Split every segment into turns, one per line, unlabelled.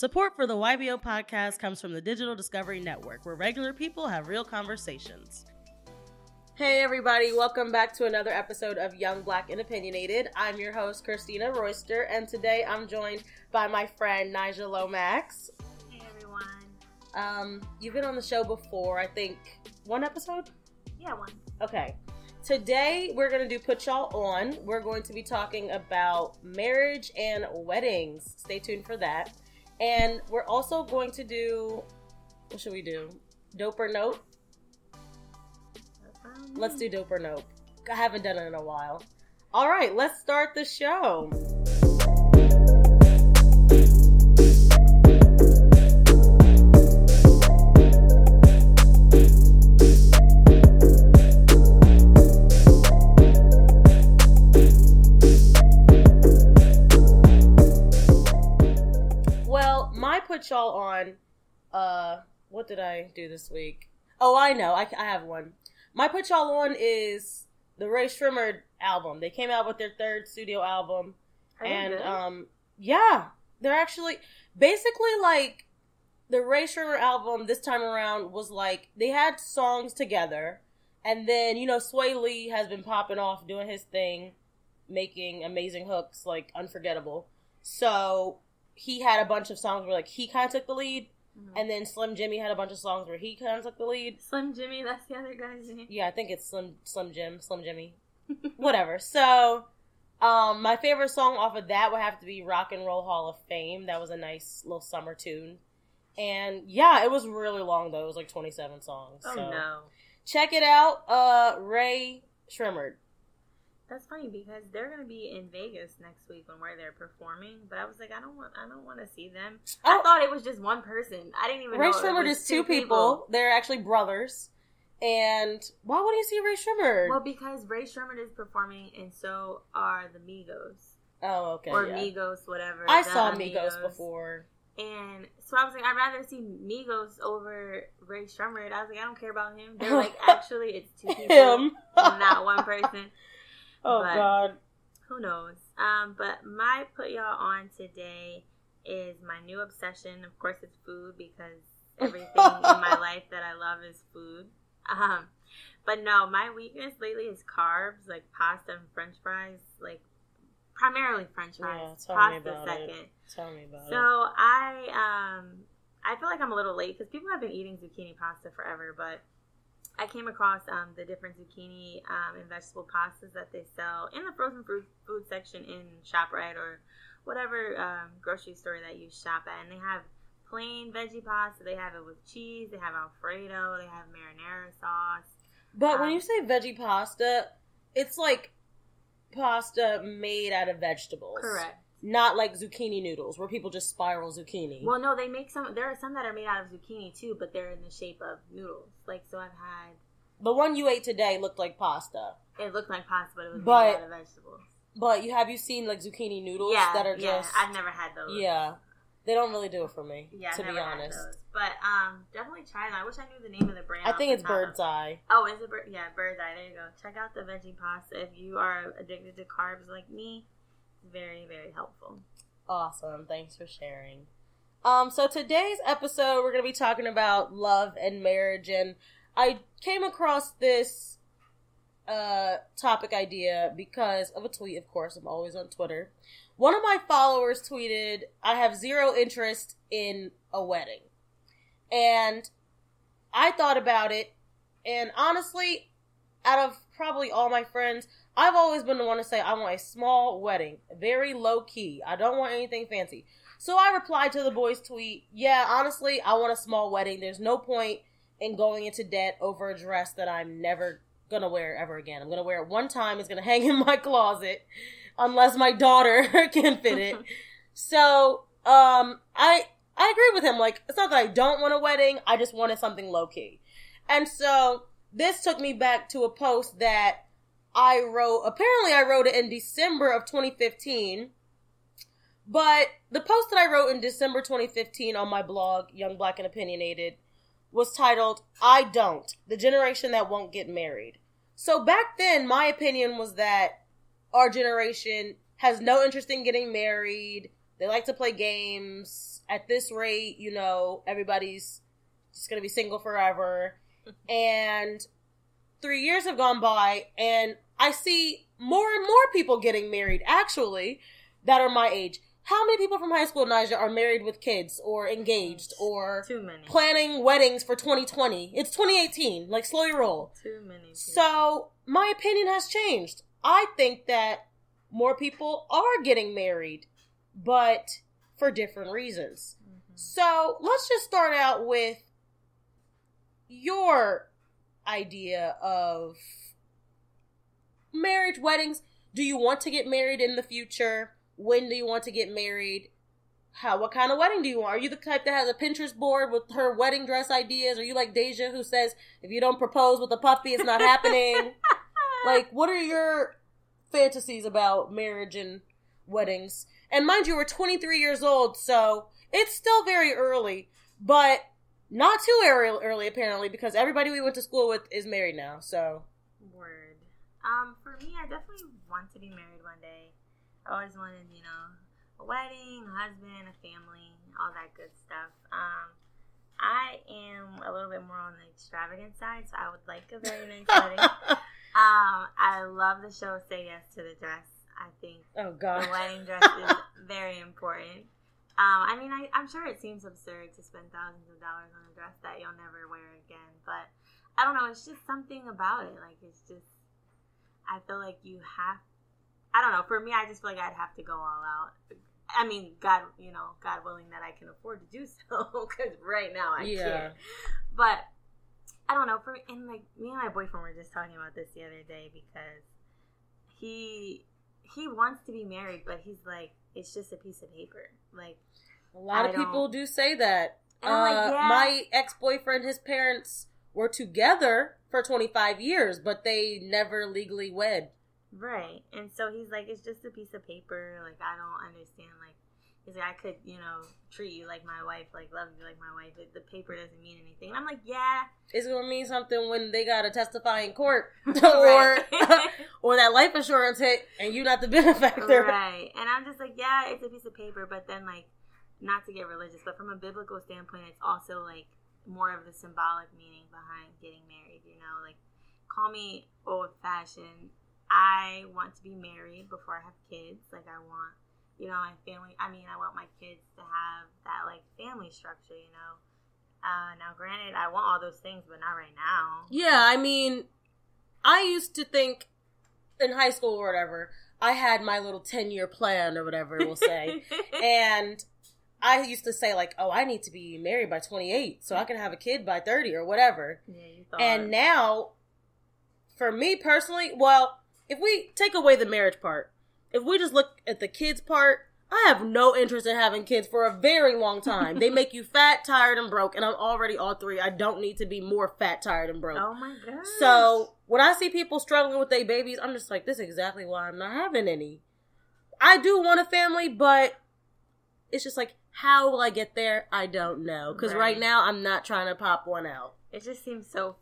Support for the YBO podcast comes from the Digital Discovery Network, where regular people have real conversations. Hey, everybody, welcome back to another episode of Young Black and Opinionated. I'm your host, Christina Royster, and today I'm joined by my friend, Nija Lomax.
Hey everyone.
Um, you've been on the show before, I think, one episode?
Yeah, one.
Okay. Today we're going to do Put Y'all On. We're going to be talking about marriage and weddings. Stay tuned for that. And we're also going to do what should we do? Dope or nope? Let's do dope or nope. I haven't done it in a while. All right, let's start the show. Put y'all on. Uh, what did I do this week? Oh, I know. I, I have one. My put y'all on is the Rae Sremmurd album. They came out with their third studio album, and um, yeah, they're actually basically like the Rae Sremmurd album this time around was like they had songs together, and then you know Swae Lee has been popping off doing his thing, making amazing hooks like unforgettable. So he had a bunch of songs where like he kind of took the lead,
Mhm.
and then Slim Jimmy had a bunch of songs where he kind of took the lead.
Slim Jimmy, that's the other guy's name.
Yeah, I think it's Slim Slim Jim, Slim Jimmy, whatever. So, um, my favorite song off of that would have to be Rock and Roll Hall of Fame. That was a nice little summer tune, and yeah, it was really long though. It was like twenty seven songs.
Oh
so.
no.
check it out. Uh, Rae Sremmurd.
That's funny because they're gonna be in Vegas next week when we're there performing. But I was like, I don't want, I don't want to see them. I
Oh,
thought it was just one person. I didn't even
Rae
Sremmurd
is two people. They're actually brothers. And why would you see Rae Sremmurd?
Well, because Rae Sremmurd is performing, and so are the Migos
oh, okay.
or
yeah.
Migos, whatever.
I
the
saw Migos
Amigos.
before.
And so I was like, I'd rather see Migos over Rae Sremmurd. I was like, I don't care about him. They're like, actually, it's two people, not one person.
Oh
But-
God.
Who knows? Um, but my put y'all on today is my new obsession. Of course, it's food because everything in my life that I love is food. Um, but no, my weakness lately is carbs, like pasta and French fries, like primarily French fries.
Yeah, tell me
pasta
about
second.
it. Tell me about
So
it.
I um I feel like I'm a little late because people have been eating zucchini pasta forever, but I came across um, the different zucchini um, and vegetable pastas that they sell in the frozen food food section in Shoprite or whatever um, grocery store that you shop at, and they have plain veggie pasta. They have it with cheese. They have Alfredo. They have marinara sauce.
But when
um,
you say veggie pasta, it's like pasta made out of vegetables.
Correct.
Not like zucchini noodles where people just spiral zucchini.
Well, no, they make some. There are some that are made out of zucchini too, but they're in the shape of noodles. Like so, I've had.
the one you ate today looked like pasta.
It looked like pasta, but it was
But-
made out of vegetables.
But you have you seen like zucchini noodles
yeah,
that are
yeah.
just
I've never had those.
yeah. They don't really do it for me,
yeah,
to be honest.
those. But um, definitely try them. I wish I knew the name of the brand.
I think it's
of-
bird's eye.
Oh, is it bird? Yeah, bird's eye. There you go. Check out the veggie pasta if you are addicted to carbs like me. Very, very helpful.
Awesome. Thanks for sharing. Um, so today's episode we're gonna be talking about love and marriage and I came across this uh topic idea because of a tweet, of course, I'm always on Twitter. One of my followers tweeted, I have zero interest in a wedding. And I thought about it, and honestly, out of probably all my friends, I've always been the one to say I want a small wedding, very low key. I don't want anything fancy. So I replied to the boys' tweet, yeah, honestly, I want a small wedding. There's no point in going into debt over a dress that I'm never gonna wear ever again. I'm gonna wear it one time, it's gonna hang in my closet unless my daughter can fit it. so, um, I I agree with him. Like, it's not that I don't want a wedding, I just wanted something low key. And so this took me back to a post that I wrote. Apparently, I wrote it in December of 2015. But the post that I wrote in December 2015 on my blog, Young Black and Opinionated, was titled, I Don't, the generation that won't get married. So back then, my opinion was that our generation has no interest in getting married. They like to play games at this rate, you know, everybody's just going to be single forever. and three years have gone by, and I see more and more people getting married, actually, that are my age. How many people from high school, Nija, are married with kids or engaged or
Too many.
planning weddings for 2020? It's 2018. Like, slow your roll.
Too many. people.
So, my opinion has changed. I think that more people are getting married, but for different reasons.
Mhm.
So, let's just start out with your idea of marriage, weddings. Do you want to get married in the future? When do you want to get married? How what kind of wedding do you want? Are you the type that has a Pinterest board with her wedding dress ideas? Are you like Deja who says if you don't propose with a puppy it's not happening? like what are your fantasies about marriage and weddings? And mind you, we're 23 years old, so it's still very early, but not too early, early apparently, because everybody we went to school with is married now. So
Word. Um, for me, I definitely want to be married one day. I always wanted, you know, a wedding, a husband, a family, all that good stuff. Um, I am a little bit more on the extravagant side, so I would like a very nice wedding. Um, I love the show Say Yes to the Dress. I think
oh
the
god,
wedding dress is very important. Um, I mean, I, I'm sure it seems absurd to spend thousands of dollars on a dress that you'll never wear again, but I don't know. It's just something about it. Like, it's just, I feel like you have, I don't know. For me, I just feel like I'd have to go all out. I mean, God, you know, God willing that I can afford to do so, because right now I
Yeah.
can't. But I don't know. For and like me and my boyfriend were just talking about this the other day because he he wants to be married, but he's like, it's just a piece of paper. Like,
a lot
I
of people
don't-
do say that.
And like,
Uh,
yeah.
My ex boyfriend, his parents were together for 25 years, but they never legally wed.
Right. And so he's like, it's just a piece of paper. Like, I don't understand. Like, he's like, I could, you know, treat you like my wife, like, love you like my wife. But the paper doesn't mean anything. And I'm like, yeah.
It's gonna mean something when they gotta testify in court, or or that life insurance hit and you're not the benefactor.
right. And I'm just like, yeah, it's a piece of paper. But then, like, not to get religious, but from a biblical standpoint, it's also, like, more of the symbolic meaning behind getting married. You know, like, call me old fashioned. I want to be married before I have kids. Like, I want, you know, my family. I mean, I want my kids to have that, like, family structure, you know. Uh, now, granted, I want all those things, but not right now.
Yeah, I mean, I used to think in high school or whatever, I had my little 10 year plan or whatever we'll say. and I used to say, like, oh, I need to be married by 28 so I can have a kid by 30 or whatever.
yeah, you thought.
And now, for me personally, well, if we take away the marriage part, if we just look at the kids part, I have no interest in having kids for a very long time. they make you fat, tired, and broke, and I'm already all three. I don't need to be more fat, tired, and broke.
oh my god.
So when I see people struggling with their babies, I'm just like, this is exactly why I'm not having any. I do want a family, but it's just like, how will I get there? I don't know. Because right.
Right.
now, I'm not trying to pop one out.
It just seems so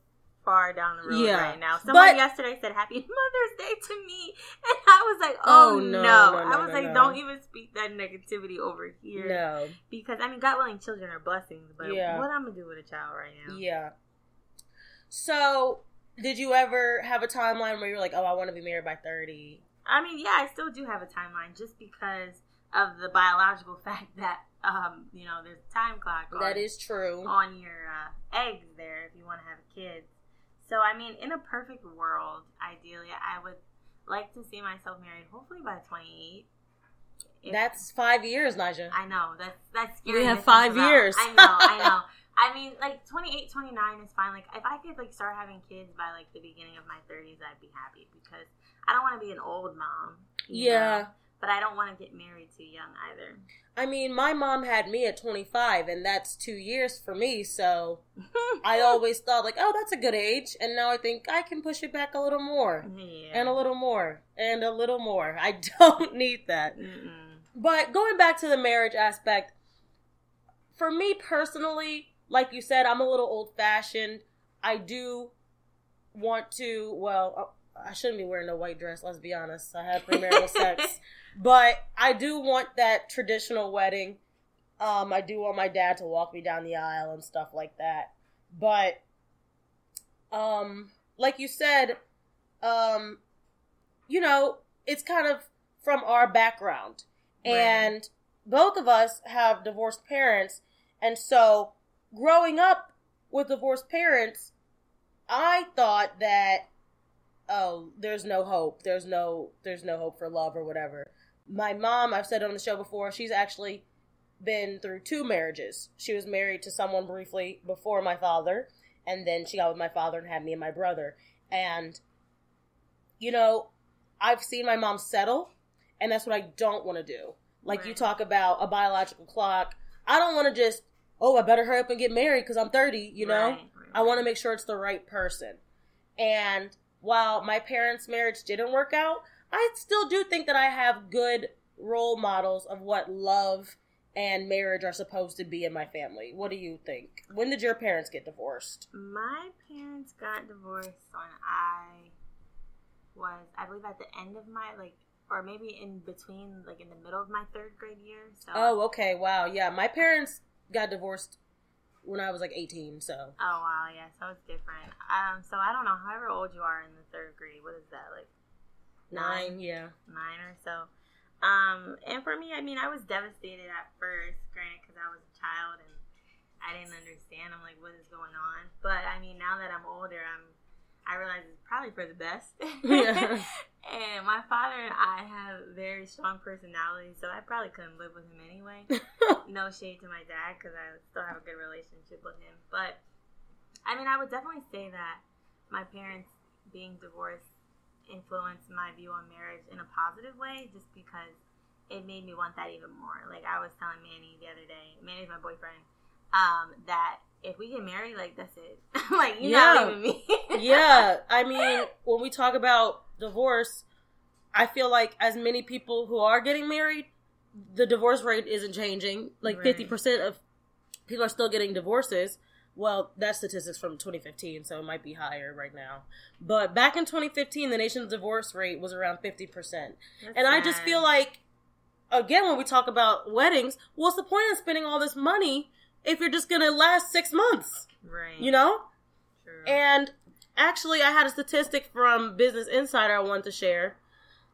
far down the road
Yeah.
right now. Someone
But-
yesterday said Happy Mother's Day to me, and I was like, Oh,
Oh, no,
no.
no,
I was
no,
like. Don't even speak that negativity over here,
No.
because I mean, God willing, children are blessings, but
Yeah.
what I'm gonna do with a child right now?
Yeah. So, did you ever have a timeline where you were like, oh, I want to be married by 30?
I mean, yeah, I still do have a timeline, just because of the biological fact that um, you know, there's a time clock. On,
That is true.
on your uh, eggs there if you want to have kids. So, I mean, in a perfect world, ideally, I would like to see myself married, hopefully by 28. If-
That's five years, Nija.
I know that's that's
We have five years.
I know, I know. I mean, like 28, 29 is fine. Like, if I could like start having kids by like the beginning of my 30s, I'd be happy because I don't want to be an old mom.
Yeah.
know, but I don't want to get married too young either.
I mean, my mom had me at 25, and that's two years for me, so I always thought, like, oh, that's a good age. And now I think I can push it back a little more,
yeah.
and a little more, and a little more. I don't need that.
Mm-mm.
But going back to the marriage aspect, for me personally, like you said, I'm a little old fashioned. I do want to, well, I shouldn't be wearing a white dress, let's be honest. I had premarital sex. But I do want that traditional wedding. Um, I do want my dad to walk me down the aisle and stuff like that. But, um, like you said, um, you know, it's kind of from our background.
Right.
And both of us have divorced parents. And so, growing up with divorced parents, I thought that, oh, there's no hope. There's no, there's no hope for love or whatever. My mom, I've said it on the show before, she's actually been through two marriages. She was married to someone briefly before my father, and then she got with my father and had me and my brother. And, you know, I've seen my mom settle, and that's what I don't want to do. Like you talk about a biological clock. I don't want to just, oh, I better hurry up and get married because I'm 30, you know?
Right, right,
I want to make sure it's the right person. And while my parents' marriage didn't work out, I still do think that I have good role models of what love and marriage are supposed to be in my family. What do you think? When did your parents get divorced?
My parents got divorced when I was, I believe, at the end of my like, or maybe in between, like in the middle of my third grade year. So.
Oh, okay. Wow. Yeah, my parents got divorced when I was like 18, so.
Oh wow, yeah, so it's different. Um, so I don't know, however old you are in the third grade, what is that like?
Nine, yeah.
nine or so. Um, and for me, I mean, I was devastated at first, granted, because I was a child and I didn't understand. I'm like, what is going on? But I mean, now that I'm older, I'm I realize it's probably for the best.
Yeah.
and my father and I have very strong personalities, so I probably couldn't live with him anyway. no shade to my dad because I still have a good relationship with him. But I mean, I would definitely say that my parents being divorced influenced my view on marriage in a positive way just because it made me want that even more. Like I was telling Manny the other day, Manny's my boyfriend, um, that if we get married, like that's it. like you're
Yeah.
not leaving me.
yeah, I mean, when we talk about divorce, I feel like as many people who are getting married, the divorce rate isn't changing. Like
Right.
fifty percent of people are still getting divorces. Well, that's statistics from 2015, so it might be higher right now. But back in 2015, the nation's divorce rate was around 50%.
That's
And I just feel like, again, when we talk about weddings, what's the point of spending all this money if you're just gonna last six months?
right,
You know?
True.
And actually, I had a statistic from Business Insider I wanted to share.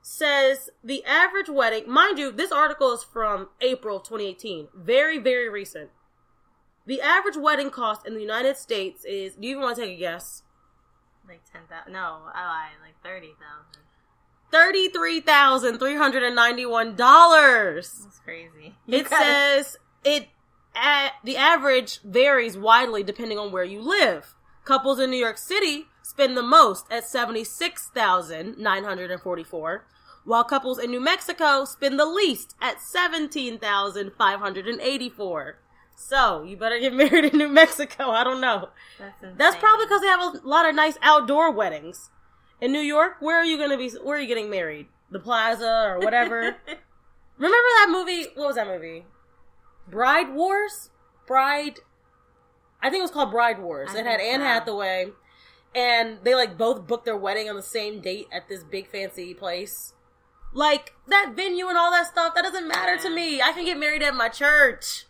Says the average wedding, mind you, this article is from April 2018, very, very recent. The average wedding cost in the United States is, do you even want to take a guess?
like ten thousand. No, I lied. Like thirty thousand.
$33,391.
That's crazy. You
It
gotta-
says it the average varies widely depending on where you live. Couples in New York City spend the most at 76,944, while couples in New Mexico spend the least at 17,584. So, you better get married in New Mexico. I don't know.
that's.
That's probably because they have a lot of nice outdoor weddings. In New York, where are you going to be where are you getting married? The Plaza or whatever? Remember that movie? What was that movie? Bride Wars? Bride. I think it was called Bride Wars.
I
it had Anne
so.
Hathaway, and they like both booked their wedding on the same date at this big fancy place. Like that venue and all that stuff. That doesn't matter to me. I can get married at my church.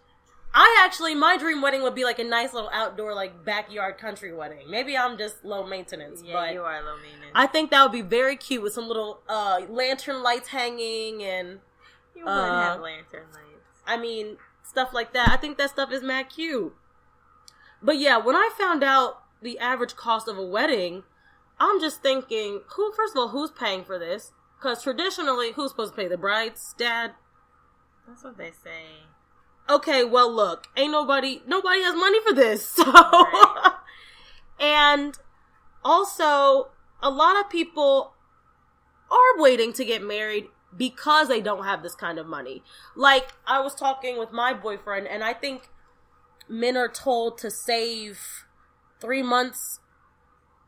I actually, my dream wedding would be like a nice little outdoor, like backyard country wedding. Maybe I'm just low maintenance,
yeah,
but
you are low maintenance.
I think that would be very cute with some little uh, lantern lights hanging and
you would
uh,
have lantern lights.
I mean stuff like that. I think that stuff is mad cute. But yeah, when I found out the average cost of a wedding, I'm just thinking, who first of all, who's paying for this? Because traditionally, who's supposed to pay? The bride's dad.
That's what they say.
Okay, well, look, ain't nobody, nobody has money for this, so.
Right.
and also, a lot of people are waiting to get married because they don't have this kind of money. Like, I was talking with my boyfriend, and I think men are told to save three months'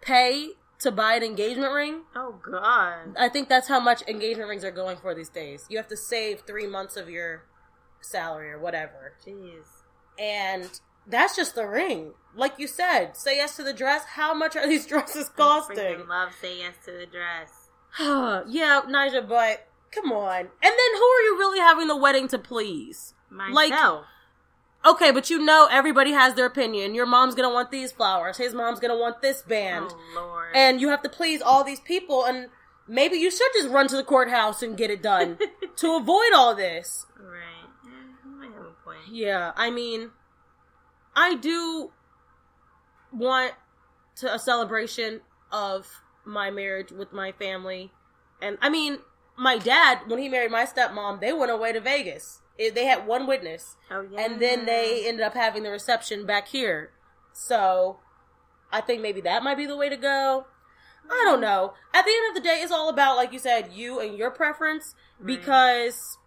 pay to buy an engagement ring.
Oh God.
I think that's how much engagement rings are going for these days. You have to save three months of your salary or whatever.
Jeez.
And that's just the ring. Like you said, say yes to the dress. How much are these dresses costing?
Freaking love say yes to the dress.
yeah, Nija, but come on. And then who are you really having the wedding to please?
Myself.
Okay, but you know everybody has their opinion. Your mom's gonna want these flowers. His mom's gonna want this band.
Oh Lord.
And you have to please all these people and maybe you should just run to the courthouse and get it done to avoid all this.
right. Yeah, you have a point.
Yeah, I mean I do want to a celebration of my marriage with my family. And I mean, my dad, when he married my stepmom, they went away to Vegas. It, they had one witness.
Oh yeah.
and then they ended up having the reception back here. So I think maybe that might be the way to go. I don't know. At the end of the day, it's all about, like you said, you and your preference. Because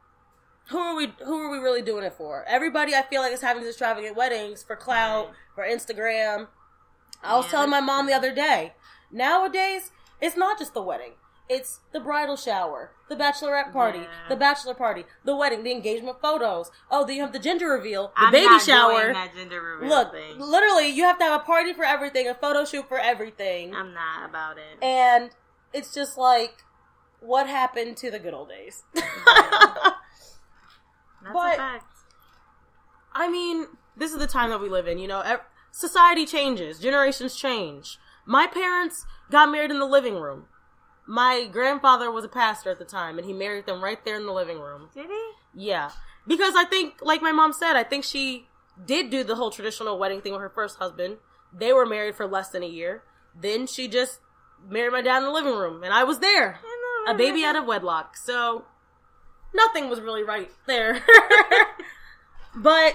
who are we? Who are we really doing it for? Everybody, I feel like is having these extravagant weddings for clout, for Instagram. I was
Yeah,
telling my mom the other day. Nowadays, it's not just the wedding. It's the bridal shower, the bachelorette party,
Yeah.
the bachelor party, the wedding, the engagement photos. Oh, then you have the gender reveal, the
I'm
baby
not
shower.
Doing that gender reveal
Look,
thing.
literally, you have to have a party for everything, a photo shoot for everything.
I'm not about it.
and it's just like, what happened to the good old days?
That's
but-
a fact.
I mean, this is the time that we live in. You know, society changes, generations change. My parents got married in the living room. My grandfather was a pastor at the time, and he married them right there in the living room.
Did he?
Yeah, because I think, like my mom said, I think she did do the whole traditional wedding thing with her first husband. They were married for less than a year. Then she just married my dad in the living room, and I was there, a baby out of wedlock. So nothing was really right there. but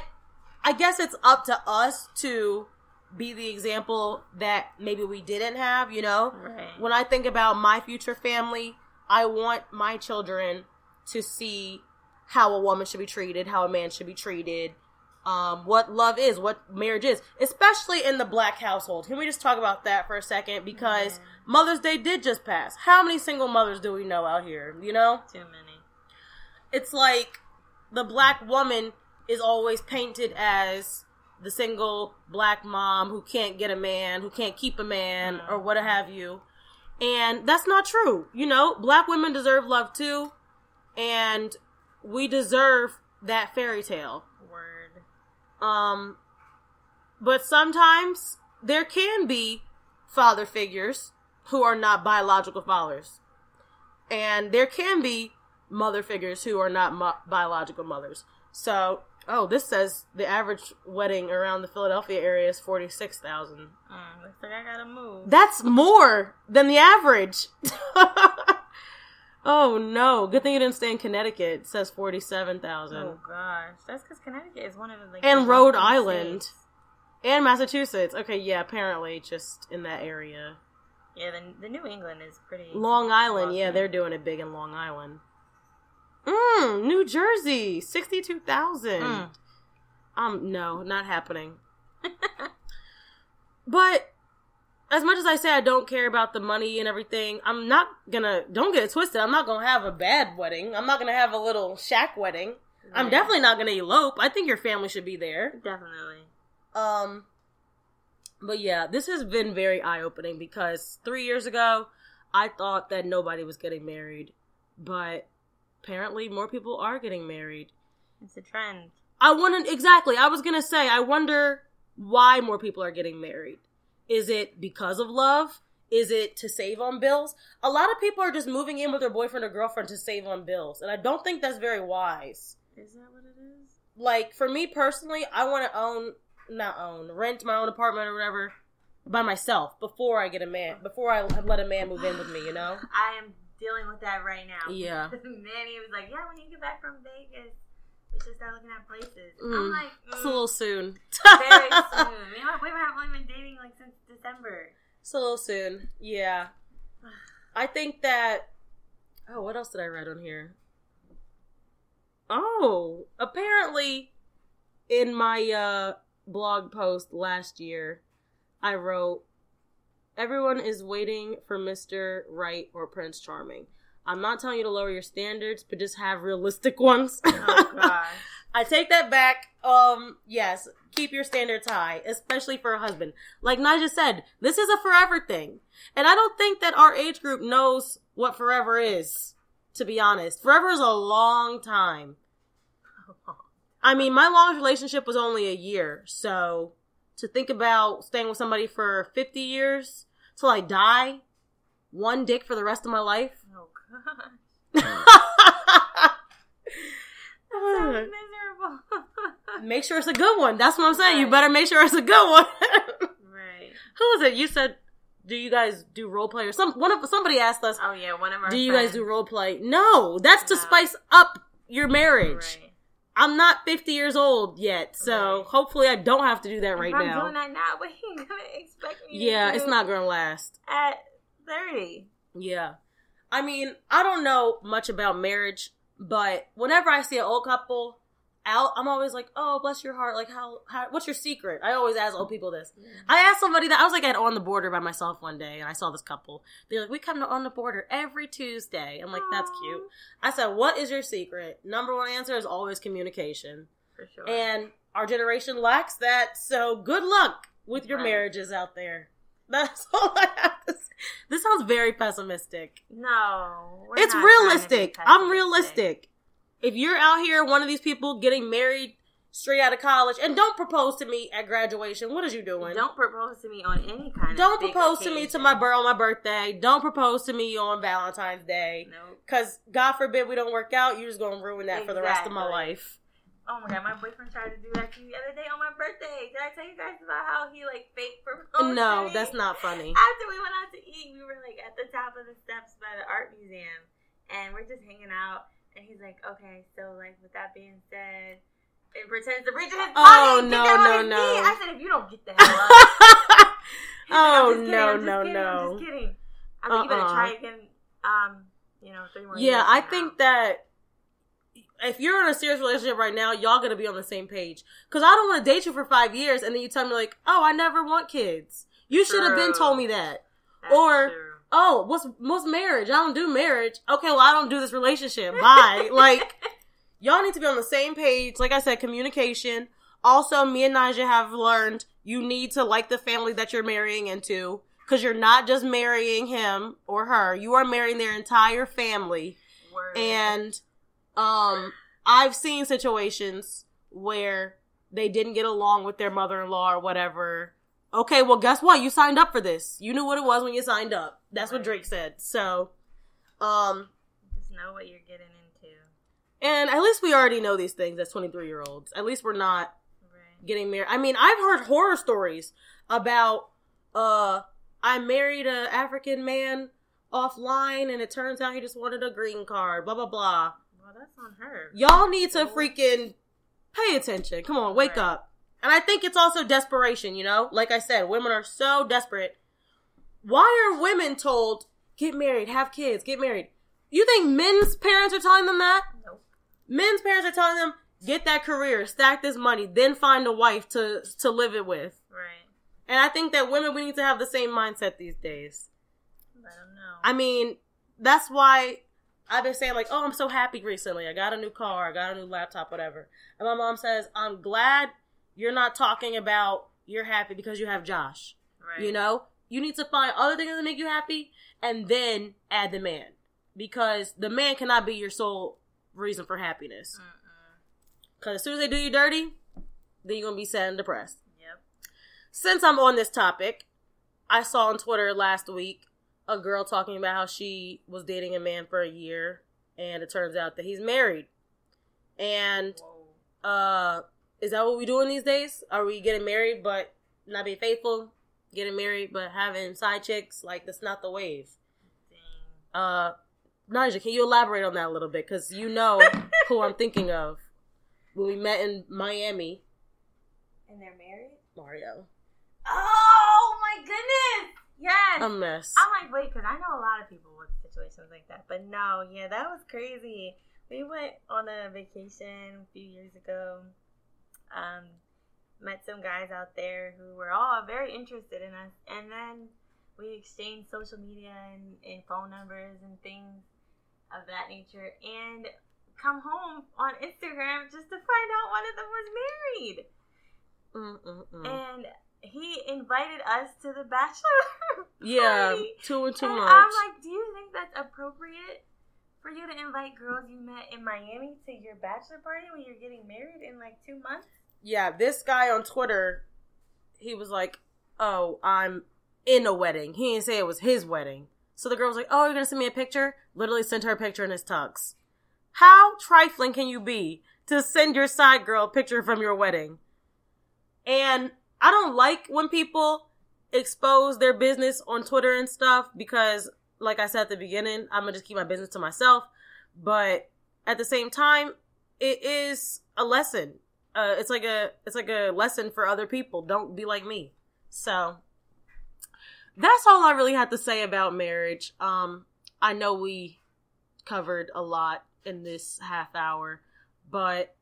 I guess it's up to us to be the example that maybe we didn't have, you know?
Right.
When I think about my future family, I want my children to see how a woman should be treated, how a man should be treated, um, what love is, what marriage is, especially in the black household. Can we just talk about that for a second? Because
Yeah.
Mother's Day did just pass. How many single mothers do we know out here? You know?
Too many.
it's like the black woman is always painted as the single black mom who can't get a man, who can't keep a man,
Mm.
or what have you. And that's not true. You know, black women deserve love too, and we deserve that fairy tale.
Word.
Um, but sometimes there can be father figures who are not biological fathers, and there can be mother figures who are not mo- biological mothers. So, oh, this says the average wedding around the Philadelphia area is forty six thousand.
Mm, looks like I gotta move.
That's more than the average. oh no! Good thing you didn't stay in Connecticut. It says forty seven thousand.
oh gosh, that's because Connecticut is one of the like
And Rhode Island.
states.
And Massachusetts. Okay, yeah, apparently just in that area.
Yeah, the, the New England is pretty.
Long Island, yeah, they're doing it big in Long Island. Mmm, New Jersey, 62,000.
Mm.
Um, no, not happening. But as much as I say I don't care about the money and everything, I'm not gonna, don't get it twisted, I'm not gonna have a bad wedding. I'm not gonna have a little shack wedding. I'm definitely not gonna elope. I think your family should be there.
definitely.
Um, but yeah, this has been very eye opening because three years ago, I thought that nobody was getting married, but apparently more people are getting married.
It's a trend.
I want to exactly. I was gonna say. I wonder why more people are getting married. Is it because of love? Is it to save on bills? A lot of people are just moving in with their boyfriend or girlfriend to save on bills, and I don't think that's very wise.
Is that what it is?
like for me personally, I want to own, not own, rent my own apartment or whatever by myself before I get a man, before I let a man move in with me. You know?
I am dealing with that right now.
Yeah.
Manny was like, "Yeah, when you get back from Vegas, we should start looking at places."
Mm.
I'm like,
It's a
mm,
little soon.
very soon. Me and my boyfriend have only been dating like since December.
It's a little soon. Yeah. I think that. Oh, what else did I write on here? Oh, apparently, in my uh, blog post last year, I wrote, "Everyone is waiting for Mister Right or Prince Charming." I'm not telling you to lower your standards, but just have realistic ones.
Oh.
I take that back. Um, yes, keep your standards high, especially for a husband. Like Nija said, this is a forever thing. And I don't think that our age group knows what forever is, to be honest. Forever is a long time. I mean, my longest relationship was only a year, so to think about staying with somebody for 50 years till I die, one dick for the rest of my life.
Oh god. Sounds miserable.
make sure it's a good one. That's what I'm saying. You better make sure it's a good one.
right.
Who was it? You said, do you guys do role play or some? One of somebody asked us,
Oh yeah, one of our
do you guys do role play? No, that's to
No.
spice up your marriage.
Right.
I'm not 50 years old yet, so
Right.
hopefully I don't have to do that right
if I'm
now.
doing that now, what you gonna expect me
yeah, it's not gonna last.
at thirty.
Yeah. I mean, I don't know much about marriage, but whenever I see an old couple out, I'm always like, "Oh, bless your heart. Like, how, how what's your secret?" I always ask old people this. Mm. I asked somebody that I was like at on the border by myself one day, and I saw this couple. They're like, "We come to on the border every Tuesday." I'm like, "That's cute." I said, "What is your secret?" Number one answer is always communication,
for sure.
and our generation lacks that. So good luck with your
Right.
marriages out there. That's all I have to say. This sounds very pessimistic.
no,
it's
not trying be
realistic. I'm realistic. If you're out here, one of these people getting married straight out of college, and don't propose to me at graduation. What is you doing?
Don't propose to me on any kind
Don't propose to me to my on my birthday. Don't propose to me on Valentine's Day.
Nope.
Cause God forbid we don't work out, you're just gonna ruin that for the rest of my life.
Oh my god, my boyfriend tried to do that to me the other day on my birthday. Did I tell you guys about how he like fake proposed?
no, that's not funny.
After we went out to eat, we were like at the top of the steps by the art museum, and we're just hanging out. And he's like, "Okay, so like with that being said." And pretends to reach in his pocket
Oh, no, no, no.
knee. I said, if you don't get the hell up. He's like,
oh
"I'm just kidding,
no,
I'm just
no,
kidding, I'm
no.
just kidding. I was like, you better
Uh-uh.
try again. Um, you know, three more.
Yeah, I
from
think that if you're in a serious relationship right now, y'all gonna be on the same page. Cause I don't want to date you for five years and then you tell me like, oh, I never want kids. You should have been told me that.
That's
or-
true.
Oh, what's what's marriage? I don't do marriage. Okay, well I don't do this relationship. Bye. like y'all need to be on the same page. Like I said, communication. Also, me and Nija have learned you need to like the family that you're marrying into. Cause you're not just marrying him or her. You are marrying their entire family.
Word.
And um I've seen situations where they didn't get along with their mother-in-law or whatever. Okay, well guess what? You signed up for this. You knew what it was when you signed up. That's what Drake said. So um
just know what you're getting into.
and at least we already know these things as 23-year-olds. At least we're not
Right.
getting married. I mean, I've heard horror stories about uh I married a African man offline and it turns out he just wanted a green card, blah blah blah.
Well, that's on her.
Y'all need to freaking pay attention. Come on, wake
Right.
up. And I think it's also desperation, you know? Like I said, women are so desperate. Why are women told, get married, have kids, get married? You think men's parents are telling them that?
No.
Men's parents are telling them, get that career, stack this money, then find a wife to to live it with.
Right.
And I think that women we need to have the same mindset these days.
Let them know.
I mean, that's why I've been saying like, "Oh, I'm so happy recently. I got a new car, I got a new laptop, whatever." And my mom says, "I'm glad you're not talking about you're happy because you have Josh.
right.
You know, you need to find other things that make you happy, and then add the man because the man cannot be your sole reason for happiness. Because as soon as they do you dirty, then you're gonna be sad and depressed."
Yep.
since I'm on this topic, I saw on Twitter last week a girl talking about how she was dating a man for a year and it turns out that he's married. And
Whoa.
uh is that what we doing these days? Are we getting married but not being faithful? Getting married but having side chicks? Like that's not the wave.
Dang.
Uh Nija, can you elaborate on that a little bit? Because you know who I'm thinking of. When we met in Miami,
And they're married?
Mario.
Oh my goodness! Yes.
A mess.
I'm like, wait, because I know a lot of people with situations like that. But no, yeah, that was crazy. We went on a vacation a few years ago. Um, met some guys out there who were all very interested in us, and then we exchanged social media and, and phone numbers and things of that nature, and come home on Instagram just to find out one of them was married.
Mm-mm-mm.
And he invited us to the bachelor
Yeah,
party.
two and
And
much.
I'm like, do you think that's appropriate for you to invite girls you met in Miami to your bachelor party when you're getting married in like two months?
Yeah, this guy on Twitter, he was like, "Oh, I'm in a wedding." He didn't say it was his wedding. So the girl was like, "Oh, you're gonna send me a picture?" Literally sent her a picture in his tux. How trifling can you be to send your side girl a picture from your wedding? And I don't like when people expose their business on Twitter and stuff because, like I said at the beginning, I'm gonna just keep my business to myself. But at the same time, it is a lesson. Uh, it's like a it's like a lesson for other people. Don't be like me. So that's all I really had to say about marriage. Um, I know we covered a lot in this half hour, but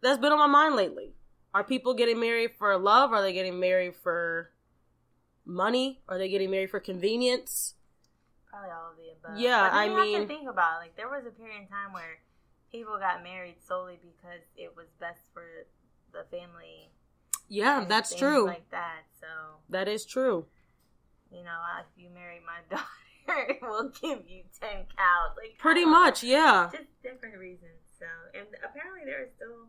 that's been on my mind lately. Are people getting married for love? Are they getting married for money? Are they getting married for convenience?
Probably all of the above.
Yeah, I mean-
think about it. like there was a period in time where people got married solely because it was best for the family.
Yeah, that's true.
Like that, so
that is true.
you know, if you marry my daughter, we'll give you ten cows. Like
Pretty
know.
much, yeah.
just different reasons. So, and apparently there are still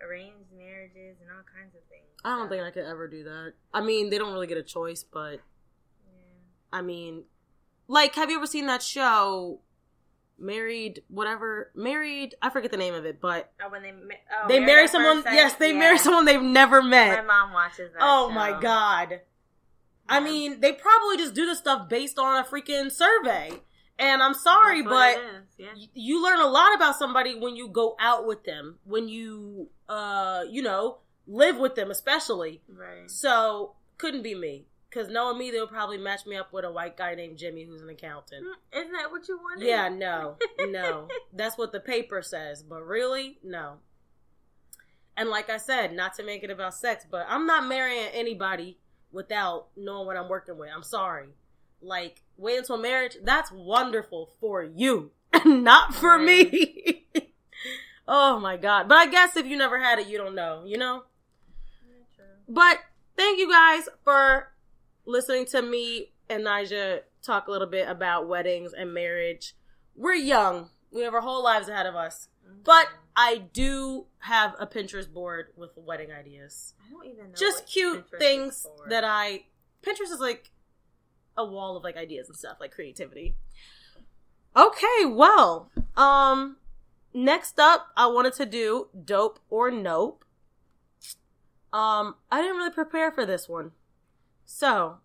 arranged marriages and all kinds of things.
I don't
so,
think I could ever do that. I mean, they don't really get a choice, but
Yeah.
I mean, like, have you ever seen that show, Married, whatever, Married? I forget the name of it, but
Oh, when they oh,
they marry someone. Yes, they
Yeah.
marry someone they've never met.
My mom watches that.
Oh
show.
my god! I mean, they probably just do this stuff based on a freaking survey. And I'm sorry, but
yeah.
y- you learn a lot about somebody when you go out with them, when you, uh, you know, live with them, especially.
right.
So couldn't be me, because knowing me, they'll probably match me up with a white guy named Jimmy who's an accountant.
Mm, Isn't that what you wanted?
Yeah, no, no, that's what the paper says, but really, no. And like I said, not to make it about sex, but I'm not marrying anybody without knowing what I'm working with. I'm sorry. Like, wait until marriage, that's wonderful for you, not for me. oh my god. But I guess if you never had it, you don't know, you know? But thank you guys for listening to me and Nija talk a little bit about weddings and marriage. We're young. We have our whole lives ahead of us. But I do have a Pinterest board with wedding ideas.
I don't even know.
Just cute
Pinterest
things that I Pinterest is like a wall of like ideas and stuff, like creativity. Okay, well, um next up I wanted to do dope or nope. Um I didn't really prepare for this one. So,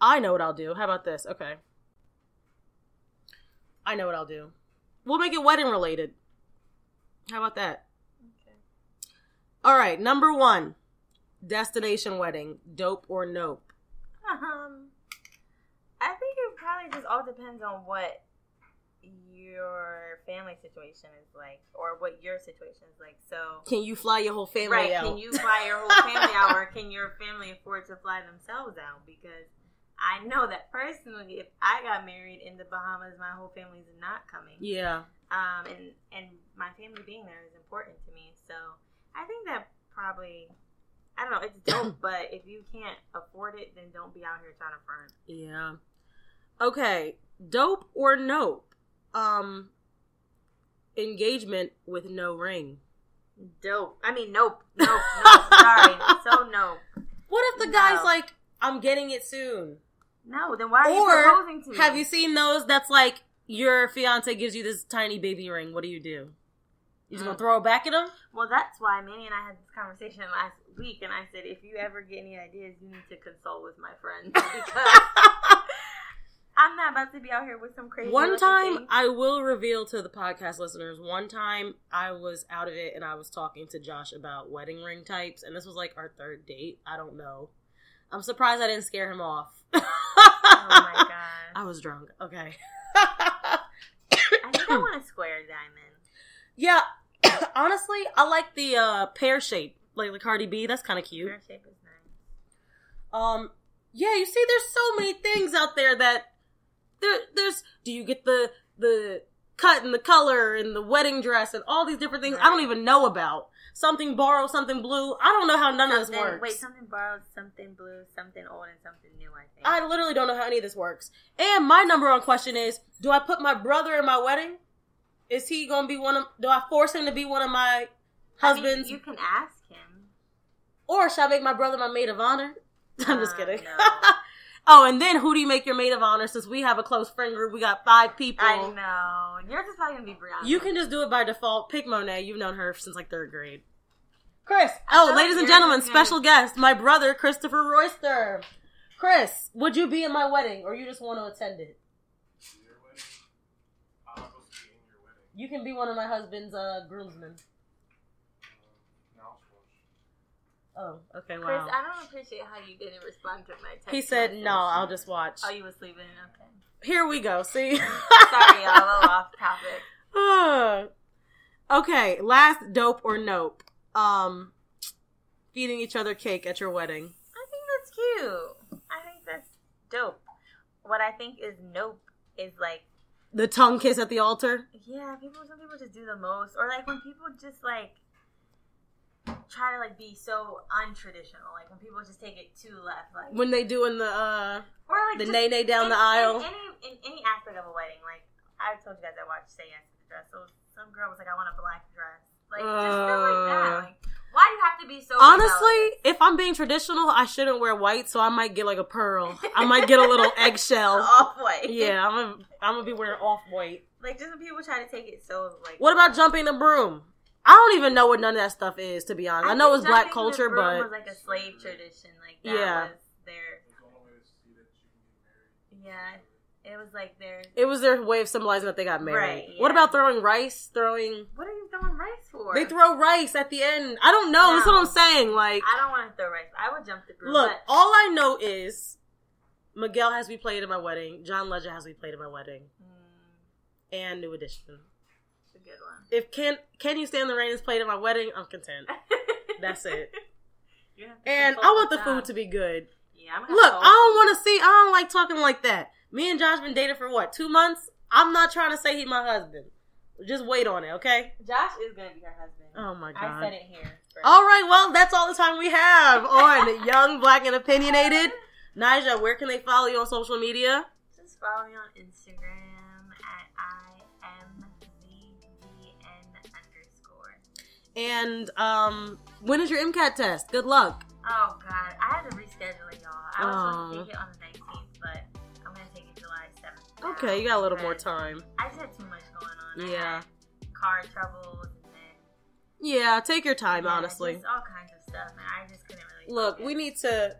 I know what I'll do. How about this? Okay. I know what I'll do. We'll make it wedding related. How about that?
Okay.
All right, number one, destination wedding, dope or nope.
Um, I think it probably just all depends on what your family situation is like, or what your situation is like. So,
Can you fly your whole family
right?
out?
Can you fly your whole family out, or can your family afford to fly themselves out? Because I know that personally, if I got married in the Bahamas, my whole family's not coming.
Yeah,
um, and and my family being there is important to me. So I think that probably, I don't know, it's dope. but if you can't afford it, then don't be out here trying to front.
yeah. Okay, dope or nope. Um, engagement with no ring.
Dope. I mean, nope, nope, nope. sorry, so nope.
What if the guy's like, "I'm getting it soon"?
No, then why are you proposing to me?
have you seen those? That's like your fiance gives you this tiny baby ring. What do you do? You just gonna
Mm.
throw it back at him?
Well, that's why Manny and I had this conversation last week, and I said, if you ever get any ideas, you need to consult with my friends because I'm not about to be out here with some crazy.
One time. I will reveal to the podcast listeners. One time, I was out of it and I was talking to Josh about wedding ring types, and this was like our third date. I don't know. I'm surprised I didn't scare him off.
oh my god.
I was drunk. Okay.
I think I want a square diamond.
yeah. Honestly, I like the uh, pear shape, like the Cardi B. That's kind of cute.
Square shape is nice.
Um, yeah, you see, there's so many things out there that there, there's. Do you get the the cut and the color and the wedding dress and all these different things I don't even know about? Something borrowed, something blue. I don't know how none of this
Something-
works.
Wait, something borrowed, something blue, something old, and something new. I think.
I literally don't know how any of this works. And my number one question is: Do I put my brother in my wedding? Is he gonna be one of? Do I force him to be one of my husbands,
I mean, you can ask him.
or should I make my brother my maid of honor? I'm just
Uh,
kidding.
no.
oh, and then who do you make your maid of honor? Since we have a close friend group, we got five people.
I know. Yours is probably gonna be Brianna.
You can just do it by default. Pick Monet. You've known her since like third grade. Chris. Oh, ladies
like
and gentlemen,
is
special guest, my brother Christopher Royster. Chris, would you be in my wedding, or you just want to attend it?
Your wedding. I'll go see in your wedding.
You can be one of my husband's uh, groomsmen.
Um, now it's
Oh, okay, Wow. Chris.
I don't appreciate how you didn't respond to my text.
He said,
message.
"No, I'll just watch."
Oh, you was sleeping. Okay.
Here we go. See.
Sorry, y'all. A little off topic.
Uh, okay, last dope or nope. Um, feeding each other cake at your wedding.
I think that's cute. I think that's dope. What I think is nope is like,
The tongue kiss at the altar.
yeah, people. Some people just do the most, or like when people just like try to like be so untraditional. Like when people just take it too left, like
When they do in the uh
or like
the nae nae down
in,
the aisle.
In any in any aspect of a wedding, like I told you guys, I watched Say Yes to the Dress. So some girl was like, I want a black dress, like just stuff like that.
Uh.
Like, why do you have to be so?
Honestly,
rebellious?
if I'm being traditional, I shouldn't wear white, so I might get like a pearl. I might get a little eggshell.
off white.
Yeah, I'm gonna I'm gonna be wearing off white.
like just when people try to take it so like.
What about jumping the broom? I don't even know what none of that stuff is, to be honest. I, know it's black culture, but
was like a slave tradition. Like that
Yeah.
was their
There's the only way to see that you can get married.
yeah. It was like their.
it was their way of symbolizing that they got married.
Right,
What about throwing rice? Throwing
What are you throwing rice for?
they throw rice at the end. I don't know. That's what I'm saying. Like,
I don't want to throw rice. I would jump the broom.
look,
but
all I know is Miguel has to be played at my wedding. John Legend has to be played at my wedding,
mm,
and New Edition.
Good one.
If can can you stand the rain is played at my wedding, I'm content. That's it. And I want the food to be good.
Yeah,
Look, I don't want to see. I don't like talking like that. Me and Josh been dating for what two months. I'm not trying to say he my husband. Just wait on it, okay?
Josh is gonna be her husband.
Oh my god!
I said it here.
All right, well, that's all the time we have on Young, Black, and Opinionated. Nija, where can they follow you on social media?
Just follow me on Instagram
And um, when is your MCAT test? Good luck.
Oh god, I had to reschedule it, y'all. I was supposed to take it on the 19th, but I'm gonna take it July 7th. now
Okay, you got a little more time.
I just had too much going on.
Yeah.
car troubles and then
Yeah, take your time,
yeah,
honestly.
just all kinds of stuff, and I just couldn't really.
Look,
focus.
we need to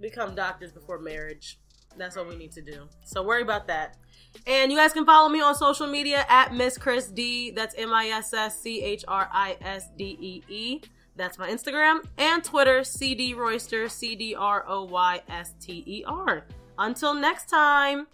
become doctors before marriage. That's what we need to do. So worry about that. And you guys can follow me on social media at Miss Chris D. That's M I S S C H R I S D E E. That's my Instagram and Twitter, CD Royster, C D R O Y S T E R. Until next time.